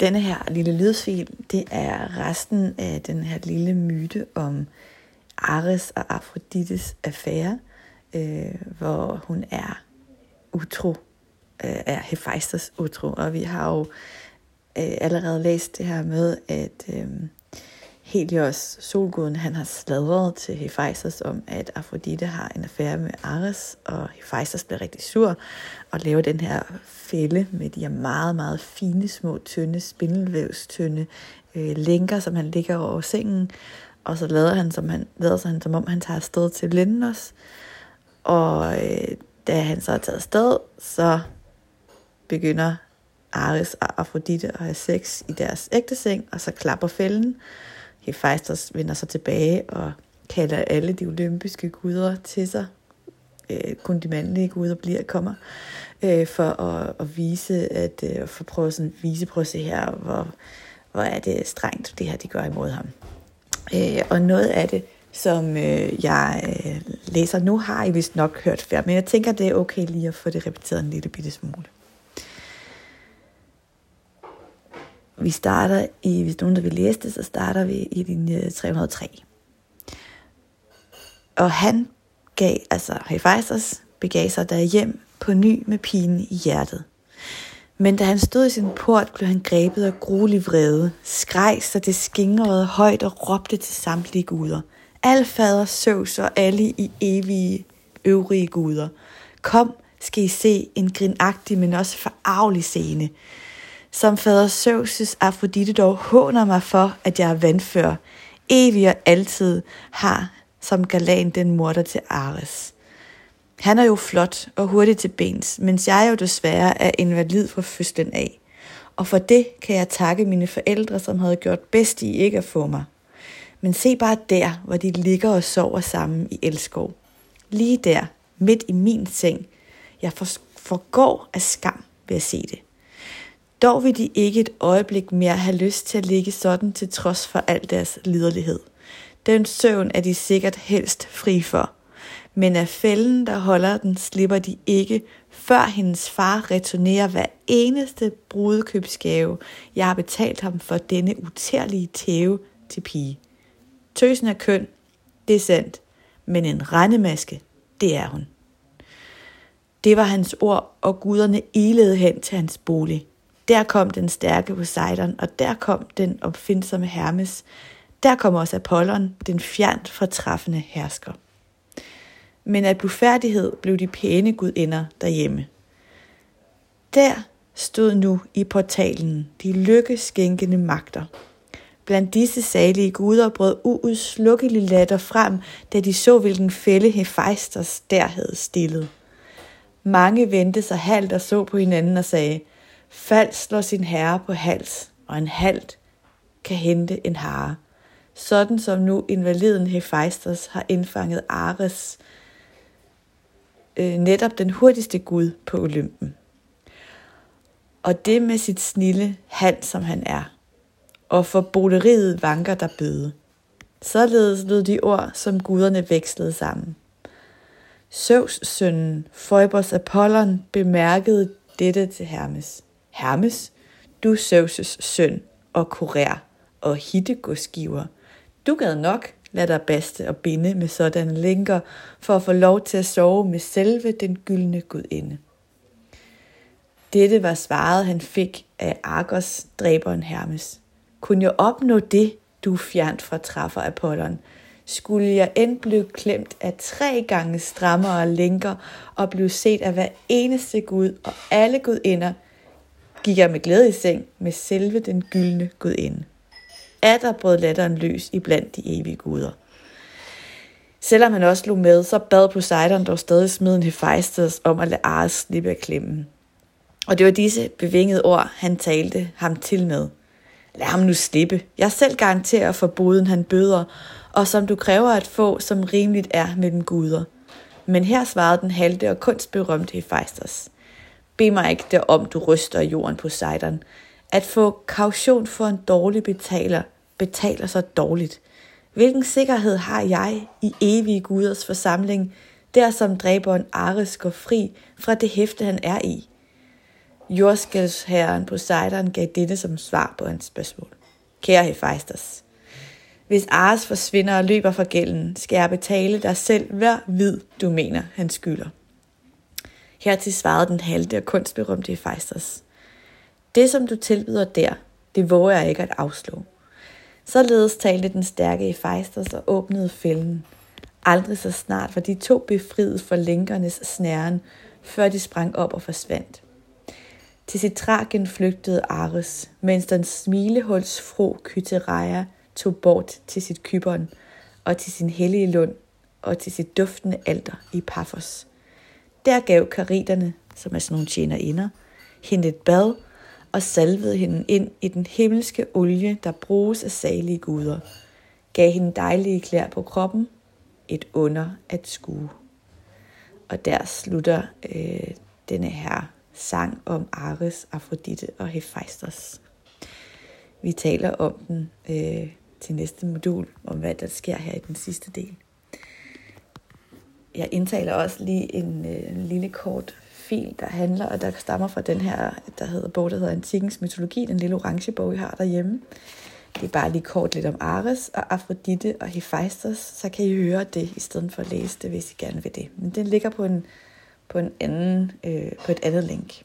Denne her lille lydfil, det er resten af den her lille myte om Ares og Afrodites affære, øh, hvor hun er utro, øh, er Hephaistos utro. Og vi har jo øh, allerede læst det her med, at øh, Helios, solguden, han har sladret til Hephaistos om, at Afrodite har en affære med Ares, og Hephaistos bliver rigtig sur og laver den her fælde med de her meget, meget fine, små, tynde, spindelvævstynde øh, lænker, som han ligger over sengen, og så lader han, som, han, lader sig han, som om han tager afsted til Lindos, og øh, da han så er taget afsted, så begynder Ares og Afrodite at have sex i deres ægteseng, og så klapper fælden, Hephaistos vender sig tilbage og kalder alle de olympiske guder til sig. Øh, kun de mandlige guder bliver kommer øh, for at, at vise, at øh, for prøve sådan vise, prøve at se her, hvor, hvor er det strengt, det her de gør imod ham. Øh, og noget af det, som øh, jeg øh, læser nu, har I vist nok hørt før, men jeg tænker, det er okay lige at få det repeteret en lille bitte smule. Vi starter i, hvis nogen der vil læse det, så starter vi i linje øh, 303. Og han gav, altså Hephaistos, begav sig der hjem på ny med pinen i hjertet. Men da han stod i sin port, blev han grebet af gruelig vrede, skreg så det skingrede højt og råbte til samtlige guder. Al fader søvs og alle i evige øvrige guder. Kom, skal I se en grinagtig, men også forarvelig scene som fader Zeus' Afrodite dog håner mig for, at jeg er vandfør, evig og altid har som galan den morder til Ares. Han er jo flot og hurtig til bens, mens jeg jo desværre er invalid fra fødslen af. Og for det kan jeg takke mine forældre, som havde gjort bedst i ikke at få mig. Men se bare der, hvor de ligger og sover sammen i elskov. Lige der, midt i min seng. Jeg forgår af skam ved at se det. Dog vil de ikke et øjeblik mere have lyst til at ligge sådan til trods for al deres liderlighed. Den søvn er de sikkert helst fri for. Men af fælden, der holder den, slipper de ikke, før hendes far returnerer hver eneste brudekøbsgave, jeg har betalt ham for denne utærlige tæve til pige. Tøsen er køn, det er sandt, men en rendemaske, det er hun. Det var hans ord, og guderne ilede hen til hans bolig. Der kom den stærke Poseidon, og der kom den opfindsomme Hermes. Der kom også Apollon, den fjernt fortræffende hersker. Men af blufærdighed blev de pæne gudinder derhjemme. Der stod nu i portalen de lykkeskænkende magter. Blandt disse salige guder brød uudslukkelig latter frem, da de så, hvilken fælde Hephaistos der havde stillet. Mange vendte sig halvt og så på hinanden og sagde – Fald slår sin herre på hals, og en halt kan hente en hare. Sådan som nu invaliden Hephaistos har indfanget Ares, øh, netop den hurtigste gud på Olympen. Og det med sit snille hand, som han er. Og for boleriet vanker der bøde. Således lød de ord, som guderne vekslede sammen. Søvs sønnen, Phoebos Apollon, bemærkede dette til Hermes. Hermes, du Zeus' søn og kurér og hittegodsgiver. Du gad nok lade dig baste og binde med sådanne linker, for at få lov til at sove med selve den gyldne gudinde. Dette var svaret, han fik af Argos, dræberen Hermes. Kun jeg opnå det, du fjernt fra træffer Apollon, skulle jeg end blive klemt af tre gange strammere lænker og blive set af hver eneste gud og alle gudinder gik jeg med glæde i seng med selve den gyldne gudinde. der brød latteren løs i blandt de evige guder. Selvom han også lå med, så bad Poseidon dog stadig smiden Hephaistos om at lade Ares slippe af klemmen. Og det var disse bevingede ord, han talte ham til med. Lad ham nu slippe. Jeg selv garanterer for boden, han bøder, og som du kræver at få, som rimeligt er mellem guder. Men her svarede den halte og kunstberømte Hephaistos. Bed mig ikke derom, du ryster jorden på Sejderen. At få kaution for en dårlig betaler, betaler så dårligt. Hvilken sikkerhed har jeg i evige guders forsamling, der som dræberen Ares går fri fra det hæfte, han er i? Jordskælvsherren Poseidon gav dette som svar på hans spørgsmål. Kære Hephaistos, hvis Ares forsvinder og løber fra gælden, skal jeg betale dig selv hver vid, du mener, han skylder. Hertil svarede den halte og kunstberømte Hephaistos. Det, som du tilbyder der, det våger jeg ikke at afslå. Således talte den stærke Hephaistos og åbnede fælden. Aldrig så snart var de to befriet for lænkernes snæren, før de sprang op og forsvandt. Til sit tragen flygtede Ares, mens den smilehuls fro Kytereia tog bort til sit kyberen og til sin hellige lund og til sit duftende alter i Paphos. Der gav kariterne, som er sådan nogle tjenerinder, hende et bad og salvede hende ind i den himmelske olie, der bruges af salige guder, gav hende dejlige klæder på kroppen, et under at skue. Og der slutter øh, denne her sang om Ares, Afrodite og Hephaistos. Vi taler om den øh, til næste modul, om hvad der sker her i den sidste del. Jeg indtaler også lige en øh, lille kort fil, der handler, og der stammer fra den her, der hedder bog, der hedder Antikens Mytologi, den lille orange bog, jeg har derhjemme. Det er bare lige kort lidt om Ares og Afrodite og Hephaistos, så kan I høre det, i stedet for at læse det, hvis I gerne vil det. Men den ligger på en, på en anden, øh, på et andet link.